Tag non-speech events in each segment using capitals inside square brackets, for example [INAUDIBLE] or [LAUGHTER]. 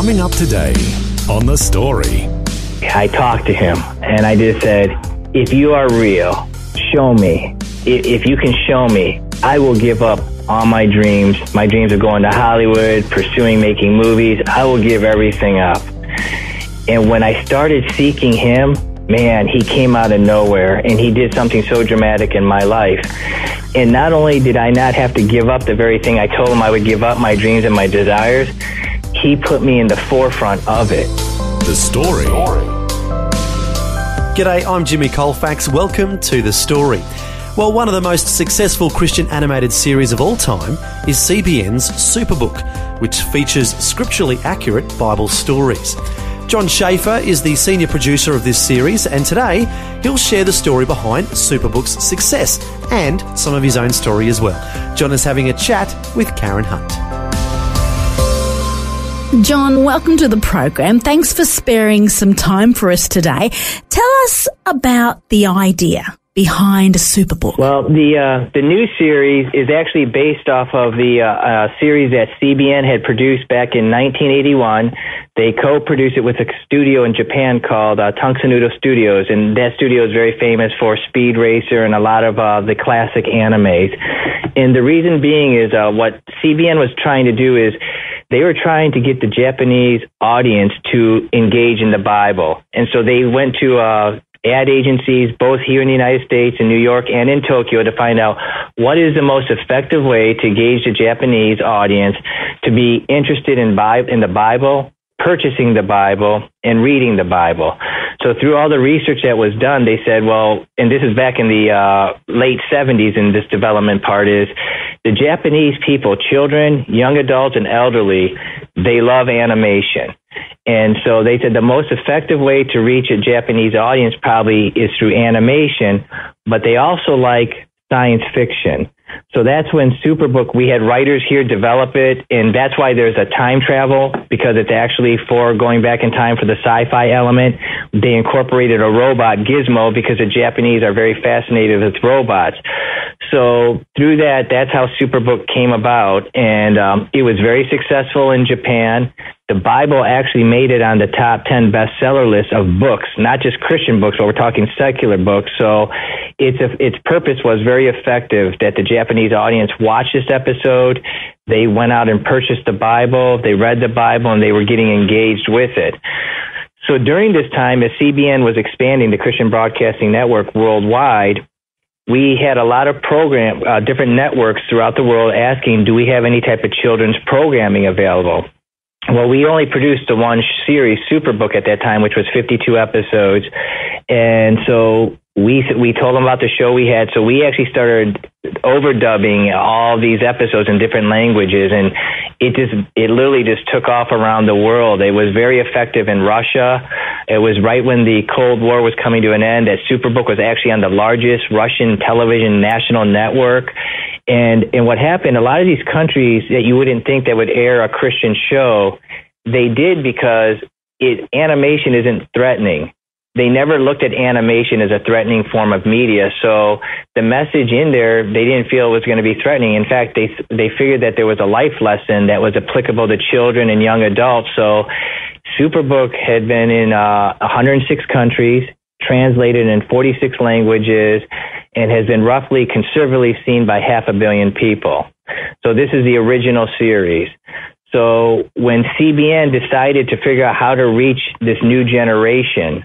Coming up today on The Story. I talked to him and I just said, if you are real, show me. If you can show me, I will give up all my dreams. My dreams of going to Hollywood, pursuing making movies. I will give everything up. And when I started seeking him, man, he came out of nowhere and he did something so dramatic in my life. And not only did I not have to give up the very thing I told him I would give up, my dreams and my desires, he put me in the forefront of it. The story. G'day, I'm Jimmy Colfax. Welcome to The Story. Well, one of the most successful Christian animated series of all time is CBN's Superbook, which features scripturally accurate Bible stories. John Schafer is the senior producer of this series, and today he'll share the story behind Superbook's success and some of his own story as well. John is having a chat with Karen Hunt. John, welcome to the program. Thanks for sparing some time for us today. Tell us about the idea behind Superbook. Well, the uh, the new series is actually based off of the uh, uh, series that CBN had produced back in 1981. They co-produced it with a studio in Japan called uh, Studios, and that studio is very famous for Speed Racer and a lot of uh, the classic animes. And the reason being is uh, what CBN was trying to do is they were trying to get the Japanese audience to engage in the Bible. And so they went to uh, ad agencies, both here in the United States, in New York, and in Tokyo, to find out what is the most effective way to engage the Japanese audience to be interested in, in the Bible, purchasing the Bible, and reading the Bible. So through all the research that was done, they said, well, and this is back in the uh, late 70s, and this development part is the Japanese people, children, young adults, and elderly, they love animation. And so they said the most effective way to reach a Japanese audience probably is through animation, but they also like science fiction. So that's when Superbook, we had writers here develop it, and that's why there's a time travel, because it's actually for going back in time for the sci-fi element. They incorporated a robot, Gizmo, because the Japanese are very fascinated with robots. So through that, that's how Superbook came about, and um, it was very successful in Japan the Bible actually made it on the top 10 bestseller list of books, not just Christian books, but we're talking secular books. So its, its purpose was very effective that the Japanese audience watched this episode. They went out and purchased the Bible. They read the Bible and they were getting engaged with it. So during this time, as CBN was expanding the Christian Broadcasting Network worldwide, we had a lot of program, uh, different networks throughout the world asking, do we have any type of children's programming available? Well, we only produced the one series, Superbook, at that time, which was 52 episodes. And so we we told them about the show we had. So we actually started overdubbing all these episodes in different languages, and it just it literally just took off around the world. It was very effective in Russia. It was right when the Cold War was coming to an end that Superbook was actually on the largest Russian television national network. And and what happened? A lot of these countries that you wouldn't think that would air a Christian show, they did because it animation isn't threatening. They never looked at animation as a threatening form of media. So the message in there, they didn't feel was going to be threatening. In fact, they they figured that there was a life lesson that was applicable to children and young adults. So Superbook had been in uh, 106 countries, translated in 46 languages and has been roughly conservatively seen by half a billion people. So this is the original series. So when CBN decided to figure out how to reach this new generation,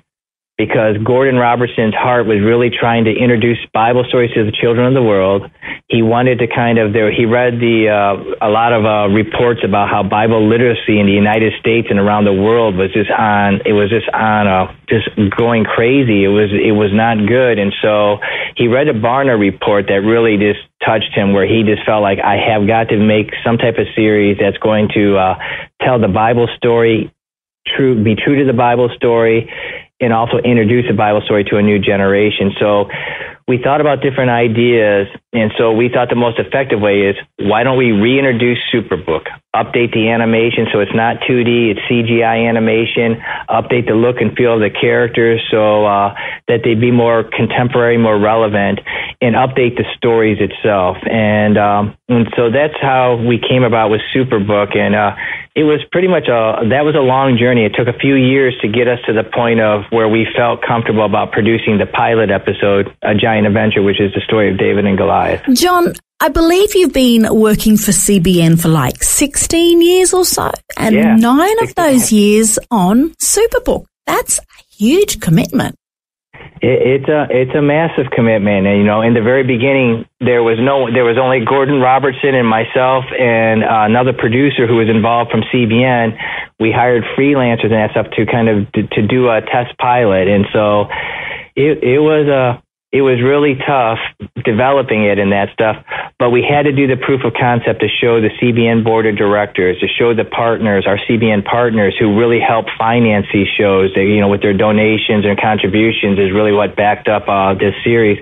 because Gordon Robertson's heart was really trying to introduce Bible stories to the children of the world. He wanted to kind of there. He read the uh, a lot of uh, reports about how Bible literacy in the United States and around the world was just on. It was just on uh, just going crazy. It was it was not good, and so he read a Barna report that really just touched him, where he just felt like I have got to make some type of series that's going to uh, tell the Bible story true, be true to the Bible story and also introduce the Bible story to a new generation. So we thought about different ideas, and so we thought the most effective way is why don't we reintroduce Superbook, update the animation so it's not 2D, it's CGI animation, update the look and feel of the characters so uh, that they be more contemporary, more relevant, and update the stories itself. And um, and so that's how we came about with Superbook, and uh, it was pretty much a that was a long journey. It took a few years to get us to the point of where we felt comfortable about producing the pilot episode, A Giant Adventure, which is the story of David and Goliath. John, I believe you've been working for CBN for like 16 years or so, and Yeah, nine of those years on Superbook. That's a huge commitment. It, it's a it's a massive commitment, and you know, in the very beginning, there was no there was only Gordon Robertson and myself and uh, another producer who was involved from CBN. We hired freelancers and that stuff to kind of to, to do a test pilot, and so it it was a it was really tough developing it and that stuff, but we had to do the proof of concept to show the CBN board of directors, to show the partners, our CBN partners who really help finance these shows, they, you know, with their donations and contributions is really what backed up uh, this series,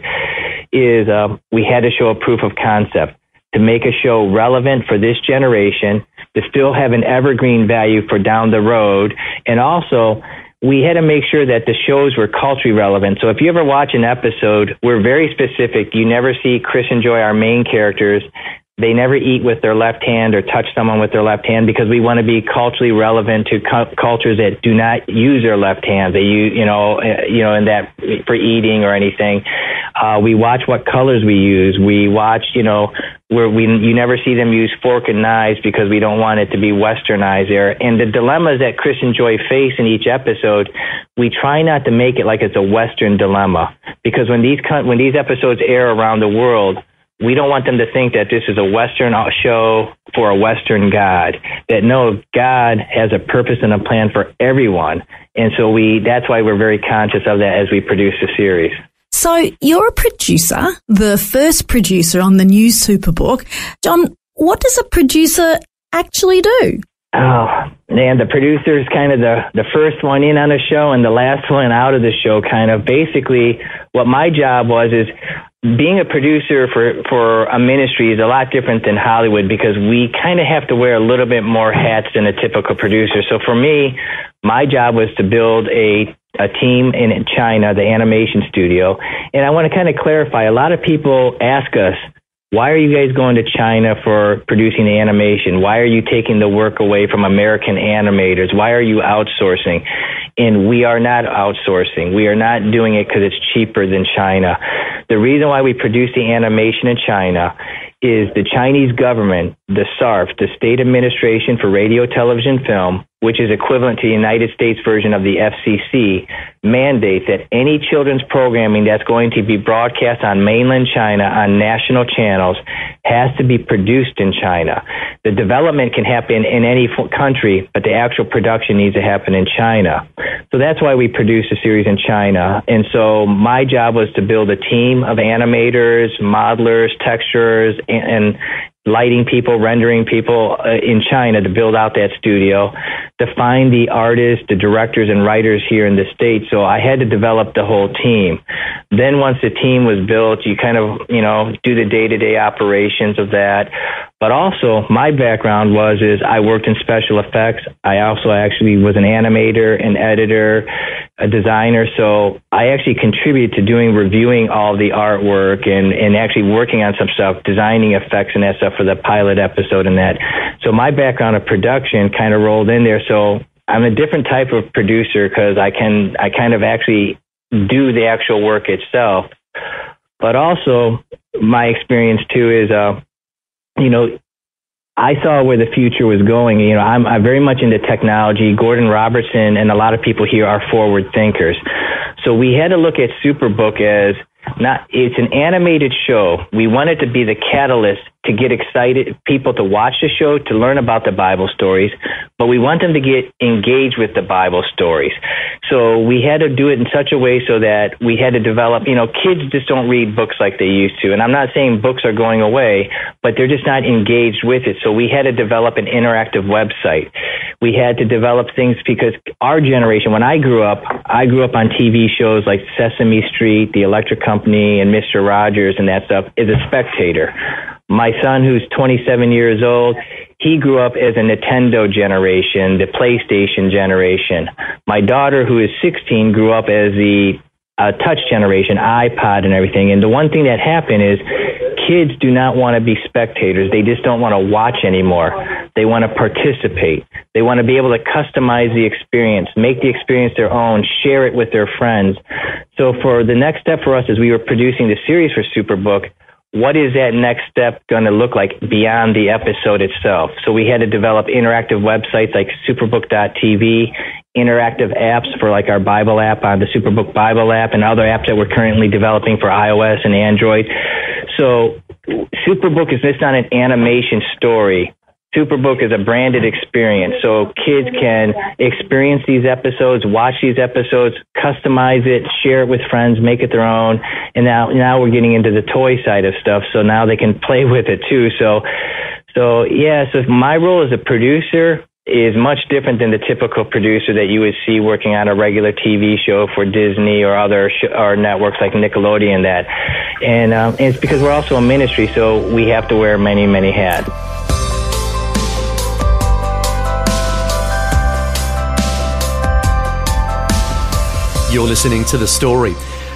is uh, we had to show a proof of concept to make a show relevant for this generation, to still have an evergreen value for down the road, and also we had to make sure that the shows were culturally relevant. So if you ever watch an episode, we're very specific. You never see Chris and Joy, our main characters. They never eat with their left hand or touch someone with their left hand because we want to be culturally relevant to cu- cultures that do not use their left hand. They you know, uh, you know, in that for eating or anything. Uh, we watch what colors we use. We watch, you know, where we you never see them use fork and knives because we don't want it to be westernized there. And the dilemmas that Chris and Joy face in each episode, we try not to make it like it's a Western dilemma because when these when these episodes air around the world, we don't want them to think that this is a Western uh, show for a Western God. That no, God has a purpose and a plan for everyone, and so we that's why we're very conscious of that as we produce the series. So you're a producer, the first producer on the new Superbook. John, what does a producer actually do? Oh, man, the producer is kind of the, the first one in on the show and the last one out of the show, kind of. Basically, what my job was is being a producer for, for a ministry is a lot different than Hollywood because we kind of have to wear a little bit more hats than a typical producer. So for me, my job was to build a a team in China, the animation studio. And I want to kind of clarify a lot of people ask us, why are you guys going to China for producing the animation? Why are you taking the work away from American animators? Why are you outsourcing? And we are not outsourcing. We are not doing it because it's cheaper than China. The reason why we produce the animation in China is the Chinese government, the SARF, the State Administration for Radio, Television, Film, which is equivalent to the United States version of the FCC, mandate that any children's programming that's going to be broadcast on mainland China on national channels has to be produced in China. The development can happen in any country, but the actual production needs to happen in China. So that's why we produce a series in China. And so my job was to build a team of animators, modelers, texturers, and, and lighting people, rendering people uh, in China to build out that studio, to find the artists, the directors, and writers here in the States. So I had to develop the whole team. Then once the team was built, you kind of, you know, do the day to day operations of that. But also, my background was is I worked in special effects. I also actually was an animator, an editor, a designer. So I actually contribute to doing reviewing all the artwork and and actually working on some stuff, designing effects and that stuff for the pilot episode and that. So my background of production kind of rolled in there. So I'm a different type of producer because I can I kind of actually do the actual work itself. But also, my experience too is, uh, you know, I saw where the future was going. You know, I'm, I'm very much into technology. Gordon Robertson and a lot of people here are forward thinkers. So we had to look at Superbook as not it's an animated show. We want it to be the catalyst to get excited people to watch the show to learn about the Bible stories, but we want them to get engaged with the Bible stories. So we had to do it in such a way so that we had to develop, you know, kids just don't read books like they used to. And I'm not saying books are going away, but they're just not engaged with it. So we had to develop an interactive website. We had to develop things because our generation, when I grew up, I grew up on TV shows like Sesame Street, The Electric Company, and Mr. Rogers and that stuff as a spectator. My son, who's 27 years old, he grew up as a Nintendo generation, the PlayStation generation. My daughter, who is 16, grew up as the uh, touch generation, iPod and everything. And the one thing that happened is kids do not want to be spectators. They just don't want to watch anymore. They want to participate. They want to be able to customize the experience, make the experience their own, share it with their friends. So for the next step for us as we were producing the series for Superbook, what is that next step going to look like beyond the episode itself? So we had to develop interactive websites like superbook.tv, interactive apps for like our Bible app on the Superbook Bible app and other apps that we're currently developing for iOS and Android. So Superbook is just not an animation story. Superbook is a branded experience, so kids can experience these episodes, watch these episodes, customize it, share it with friends, make it their own. And now, now we're getting into the toy side of stuff, so now they can [LAUGHS] play with it too. So, so yeah. So my role as a producer is much different than the typical producer that you would see working on a regular TV show for Disney or other sh- or networks like Nickelodeon. That, and, um, and it's because we're also a ministry, so we have to wear many, many hats. You're listening to The Story.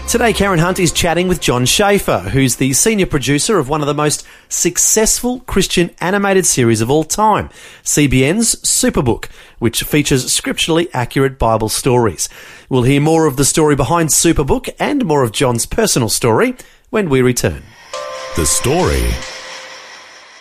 Today, Karen Hunt is chatting with John Schafer, who's the senior producer of one of the most successful Christian animated series of all time, CBN's Superbook, which features scripturally accurate Bible stories. We'll hear more of the story behind Superbook and more of John's personal story when we return. The Story.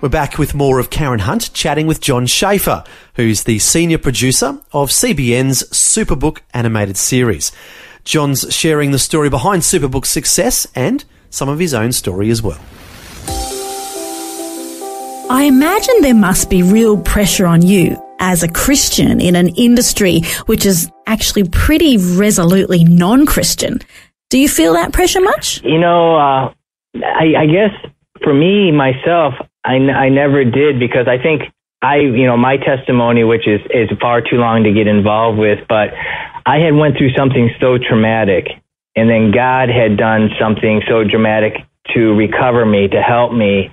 We're back with more of Karen Hunt chatting with John Schafer, who's the senior producer of CBN's Superbook animated series. John's sharing the story behind Superbook's success and some of his own story as well. I imagine there must be real pressure on you as a Christian in an industry which is actually pretty resolutely non-Christian. Do you feel that pressure much? You know, uh, I, I guess for me myself, I, I never did because I think I, you know, my testimony, which is is far too long to get involved with, but I had went through something so traumatic, and then God had done something so dramatic to recover me, to help me.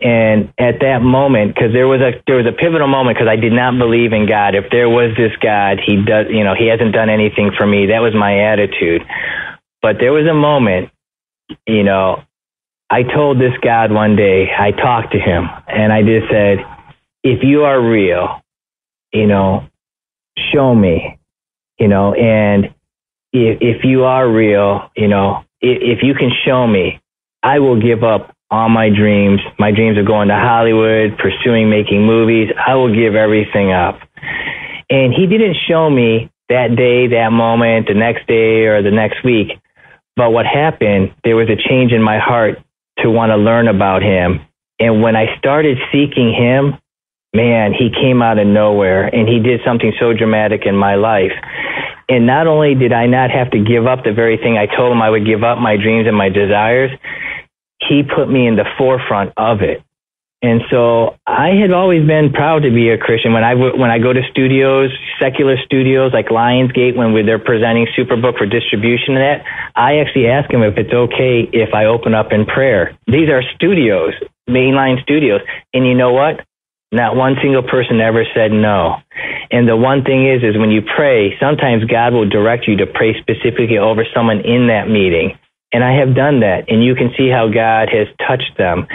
And at that moment, because there was a there was a pivotal moment, because I did not believe in God. If there was this God, He does, you know, He hasn't done anything for me. That was my attitude. But there was a moment, you know, I told this God one day. I talked to Him, and I just said, "If you are real, you know, show me." you know, and if, if you are real, you know, if, if you can show me, I will give up all my dreams. My dreams of going to Hollywood, pursuing making movies. I will give everything up. And he didn't show me that day, that moment, the next day, or the next week. But what happened, there was a change in my heart to want to learn about him. And when I started seeking him, man, he came out of nowhere and he did something so dramatic in my life. And not only did I not have to give up the very thing I told him I would give up, my dreams and my desires, he put me in the forefront of it. And so I had always been proud to be a Christian. When I when I go to studios, secular studios like Lionsgate, when they're presenting Superbook for distribution, and that I actually ask them if it's okay if I open up in prayer. These are studios, mainline studios, and you know what? Not one single person ever said no. And the one thing is, is when you pray, sometimes God will direct you to pray specifically over someone in that meeting. And I have done that, and you can see how God has touched them.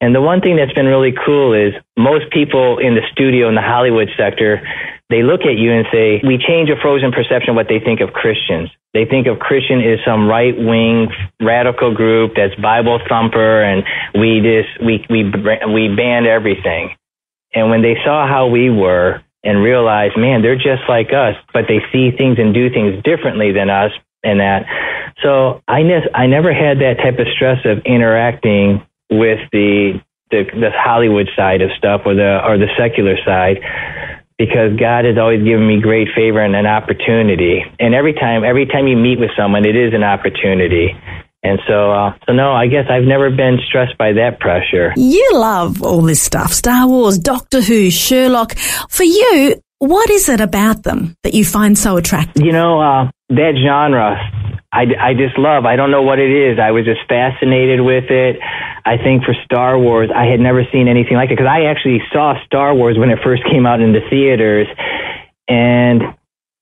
And the one thing that's been really cool is most people in the studio in the Hollywood sector, they look at you and say, we change a frozen perception of what they think of Christians. They think of Christian as some right wing radical group that's Bible thumper and we just, we, we, we ban everything. And when they saw how we were and realized, man, they're just like us, but they see things and do things differently than us and that. So I, ne- I never had that type of stress of interacting with the, the, the Hollywood side of stuff or the, or the secular side because God has always given me great favor and an opportunity. And every time, every time you meet with someone, it is an opportunity. And so, uh, so no, I guess I've never been stressed by that pressure. You love all this stuff Star Wars, Doctor Who, Sherlock. For you, what is it about them that you find so attractive? You know, uh, that genre, I, I just love. I don't know what it is. I was just fascinated with it. I think for Star Wars, I had never seen anything like it because I actually saw Star Wars when it first came out in the theaters. And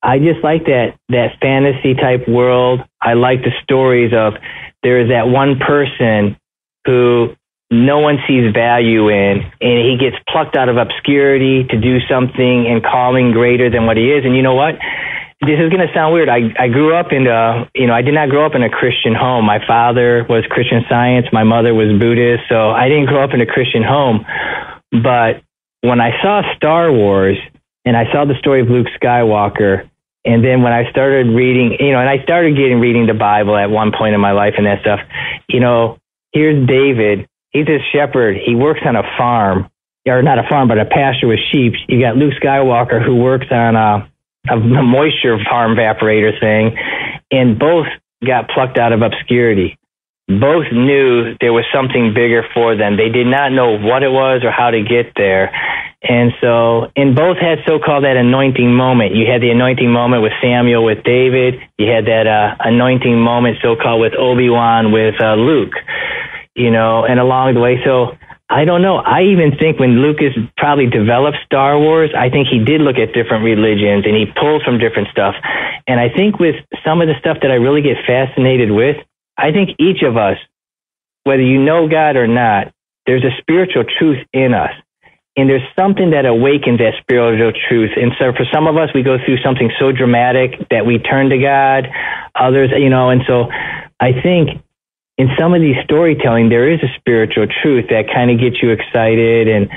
I just like that, that fantasy type world. I like the stories of there is that one person who no one sees value in, and he gets plucked out of obscurity to do something and calling greater than what he is. And you know what? This is going to sound weird. I, I grew up in a, you know, I did not grow up in a Christian home. My father was Christian science. My mother was Buddhist. So I didn't grow up in a Christian home. But when I saw Star Wars and I saw the story of Luke Skywalker, and then when I started reading, you know, and I started getting reading the Bible at one point in my life and that stuff, you know, here's David. He's a shepherd. He works on a farm, or not a farm, but a pasture with sheep. You got Luke Skywalker who works on a, a moisture farm evaporator thing, and both got plucked out of obscurity. Both knew there was something bigger for them. They did not know what it was or how to get there. And so, and both had so-called that anointing moment. You had the anointing moment with Samuel, with David. You had that uh, anointing moment, so-called, with Obi-Wan, with uh, Luke. You know, and along the way, so I don't know. I even think when Lucas probably developed Star Wars, I think he did look at different religions and he pulled from different stuff. And I think with some of the stuff that I really get fascinated with, I think each of us, whether you know God or not, there's a spiritual truth in us and there's something that awakens that spiritual truth. And so for some of us, we go through something so dramatic that we turn to God. Others, you know, and so I think in some of these storytelling, there is a spiritual truth that kind of gets you excited and,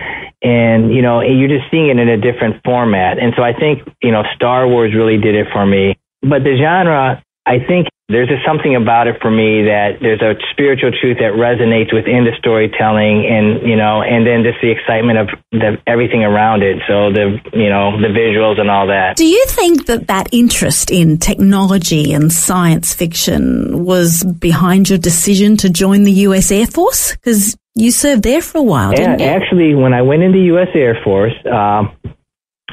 and, you know, you're just seeing it in a different format. And so I think, you know, Star Wars really did it for me. But the genre, I think there's just something about it for me that there's a spiritual truth that resonates within the storytelling and you know and then just the excitement of the, everything around it. So the you know the visuals and all that. Do you think that that interest in technology and science fiction was behind your decision to join the US Air Force? Because you served there for a while yeah, didn't you? actually when I went into US Air Force uh,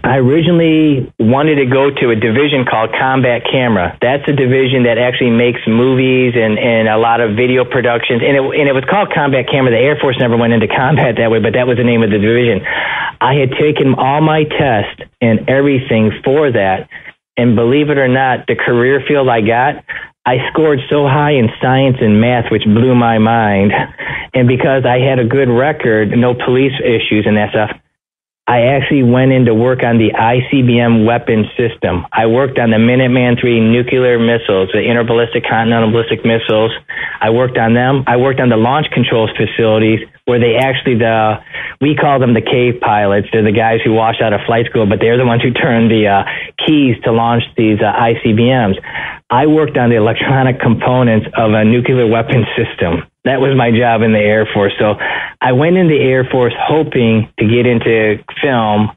I originally wanted to go to a division called Combat Camera. That's a division that actually makes movies and, and a lot of video productions. And it, and it was called Combat Camera. The Air Force never went into combat that way, but that was the name of the division. I had taken all my tests and everything for that. And believe it or not, the career field I got, I scored so high in science and math, which blew my mind. [LAUGHS] And because I had a good record, no police issues and that stuff, I actually went in to work on the ICBM weapon system. I worked on the Minuteman III nuclear missiles, the interballistic continental ballistic missiles. I worked on them. I worked on the launch controls facilities where they actually the we call them the cave pilots. They're the guys who wash out of flight school, but they're the ones who turn the uh, keys to launch these uh, ICBMs. I worked on the electronic components of a nuclear weapon system. That was my job in the Air Force. So I went in the Air Force hoping to get into film,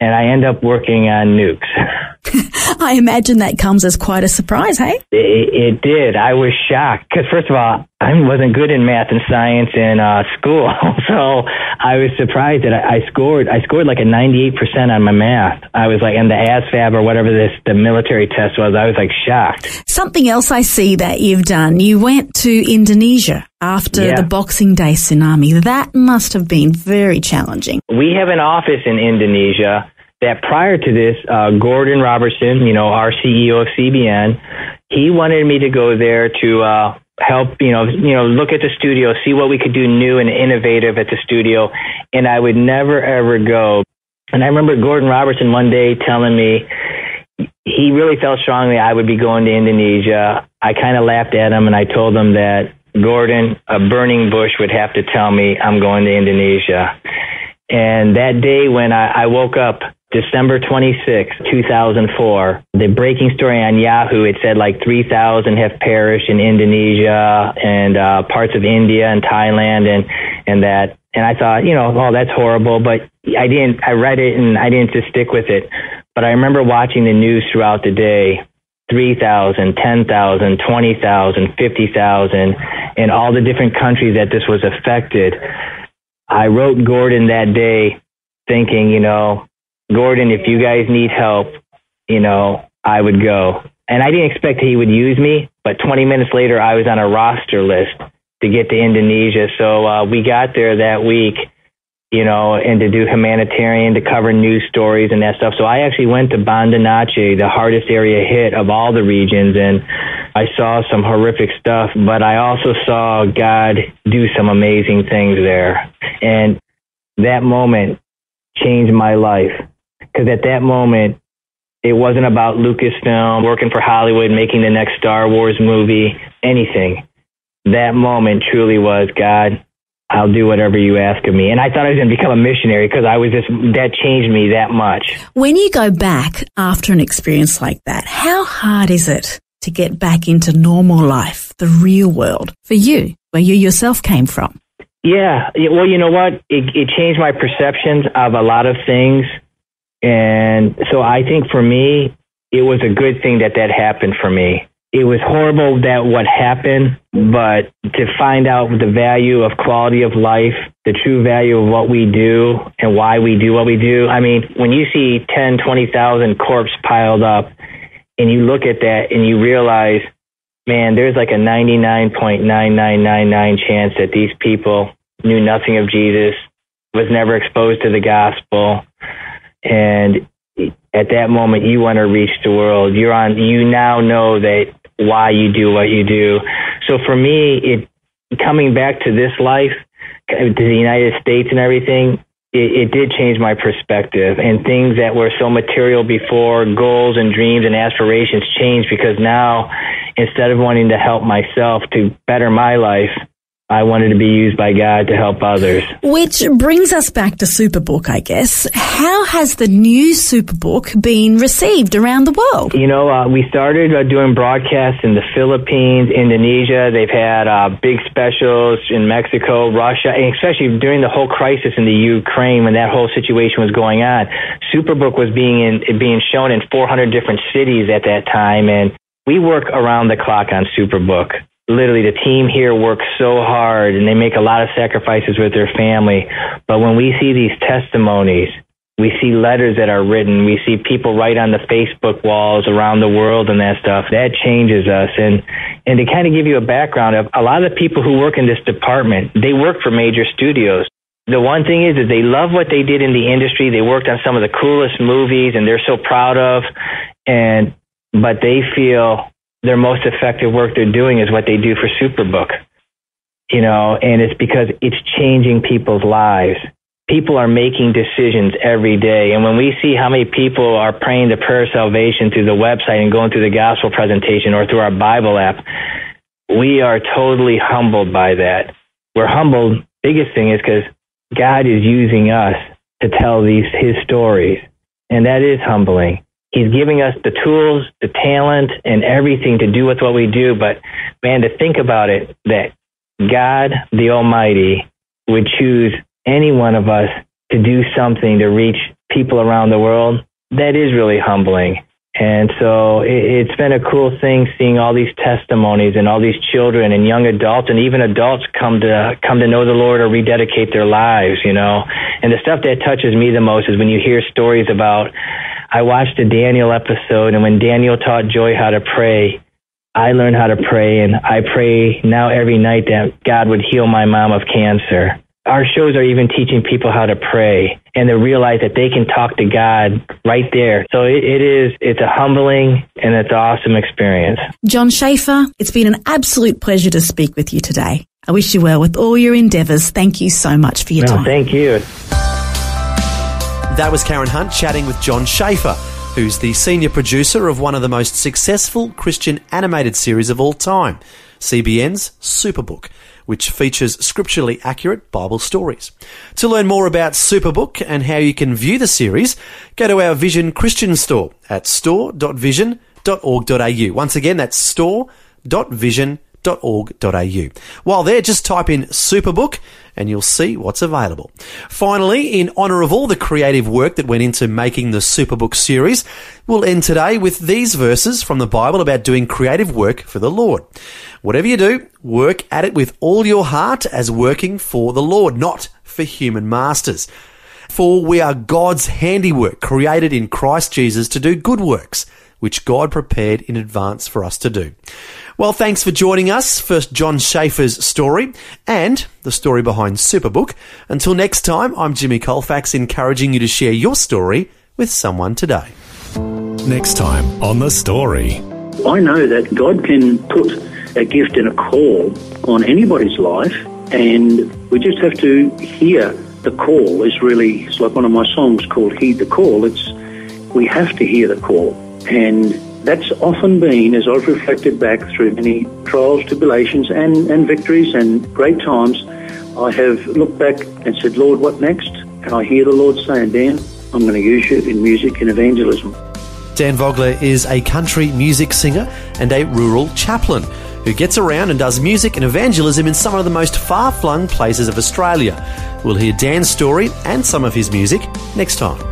and I end up working on nukes. [LAUGHS] [LAUGHS] I imagine that comes as quite a surprise, hey? It, it did. I was shocked because, first of all, I wasn't good in math and science in uh, school, [LAUGHS] so I was surprised that I, I scored. I scored like a ninety-eight percent on my math. I was like, and the ASVAB or whatever this the military test was. I was like shocked. Something else I see that you've done. You went to Indonesia after Yeah. the Boxing Day tsunami. That must have been very challenging. We have an office in Indonesia that prior to this, uh, Gordon Robertson, you know, our CEO of CBN, he wanted me to go there to uh, help, you know, you know, look at the studio, see what we could do new and innovative at the studio. And I would never ever go. And I remember Gordon Robertson one day telling me he really felt strongly I would be going to Indonesia. I kind of laughed at him and I told him that Gordon, a burning bush would have to tell me I'm going to Indonesia. And that day when I, I woke up, December 26, 2004, the breaking story on Yahoo, it said like 3,000 have perished in Indonesia and uh, parts of India and Thailand and, and that. And I thought, you know, oh, that's horrible. But I didn't, I read it and I didn't just stick with it. But I remember watching the news throughout the day 3,000, 10,000, 20,000, 50,000, and all the different countries that this was affected. I wrote Gordon that day thinking, you know, Gordon, if you guys need help, you know, I would go. And I didn't expect he would use me, but 20 minutes later, I was on a roster list to get to Indonesia. So uh, we got there that week you know, and to do humanitarian, to cover news stories and that stuff. So I actually went to Banda Aceh, the hardest area hit of all the regions, and I saw some horrific stuff, but I also saw God do some amazing things there. And that moment changed my life. Because at that moment, it wasn't about Lucasfilm, working for Hollywood, making the next Star Wars movie, anything. That moment truly was God, I'll do whatever you ask of me. And I thought I was going to become a missionary because I was just, that changed me that much. When you go back after an experience like that, how hard is it to get back into normal life, the real world for you, where you yourself came from? Yeah. Well, you know what? It, it changed my perceptions of a lot of things. And so I think for me, it was a good thing that that happened for me it was horrible that what happened, but to find out the value of quality of life, the true value of what we do and why we do what we do. I mean, when you see 10, 20,000 corpses piled up and you look at that and you realize, man, there's like a 99.9999 chance that these people knew nothing of Jesus, was never exposed to the gospel. And at that moment you want to reach the world. You're on you now know that why you do what you do. So for me, it coming back to this life, to the United States and everything, it, it, did change my perspective and things that were so material before goals and dreams and aspirations changed because now instead of wanting to help myself to better my life I wanted to be used by God to help others. Which brings us back to Superbook, I guess. How has the new Superbook been received around the world? You know, uh, we started uh, doing broadcasts in the Philippines, Indonesia. They've had uh, big specials in Mexico, Russia, and especially during the whole crisis in the Ukraine when that whole situation was going on. Superbook was being in, being shown in 400 different cities at that time, and we work around the clock on Superbook literally the team here works so hard and they make a lot of sacrifices with their family. But when we see these testimonies, we see letters that are written, we see people write on the Facebook walls around the world and that stuff. That changes us. And and to kind of give you a background of a lot of the people who work in this department, they work for major studios. The one thing is that they love what they did in the industry. They worked on some of the coolest movies and they're so proud of and but they feel their most effective work they're doing is what they do for Superbook. You know, and it's because it's changing people's lives. People are making decisions every day. And when we see how many people are praying the prayer of salvation through the website and going through the gospel presentation or through our Bible app, we are totally humbled by that. We're humbled. Biggest thing is because God is using us to tell these his stories. And that is humbling. He's giving us the tools, the talent, and everything to do with what we do. But man, to think about it, that God, the Almighty, would choose any one of us to do something to reach people around the world, that is really humbling. And so it, has been a cool thing seeing all these testimonies and all these children and young adults and even adults come to come to know the Lord or rededicate their lives, you know. And the stuff that touches me the most is when you hear stories about I watched a Daniel episode, and when Daniel taught Joy how to pray, I learned how to pray, and I pray now every night that God would heal my mom of cancer. our shows are even teaching people how to pray and to realize that they can talk to God right there. So it, it is, it's a humbling and it's an awesome experience. John Schafer, it's been an absolute pleasure to speak with you today. I wish you well with all your endeavours. Thank you so much for your No, time. thank you. That was Karen Hunt chatting with John Schafer, who's the senior producer of one of the most successful Christian animated series of all time, CBN's Superbook, which features scripturally accurate Bible stories. To learn more about Superbook and how you can view the series, go to our Vision Christian store at store.vision.org.au. Once again, that's store.vision.org.au. While there, just type in Superbook and you'll see what's available. Finally, in honour of all the creative work that went into making the Superbook series, we'll end today with these verses from the Bible about doing creative work for the Lord. Whatever you do, work at it with all your heart as working for the Lord, not for human masters. For we are God's handiwork, created in Christ Jesus to do good works, which God prepared in advance for us to do. Well, thanks for joining us for John Schafer's story and the story behind Superbook. Until next time, I'm Jimmy Colfax, encouraging you to share your story with someone today. Next time on The Story. I know that God can put a gift and a call on anybody's life, and we just have to hear the call. Is really it's like one of my songs called "Heed the Call." It's we have to hear the call, and that's often been, as I've reflected back through many trials, tribulations, and and victories and great times. I have looked back and said, "Lord, what next?" And I hear the Lord saying, "Dan, I'm going to use you in music and evangelism." Dan Vogler is a country music singer and a rural chaplain who gets around and does music and evangelism in some of the most far flung places of Australia. We'll hear Dan's story and some of his music next time.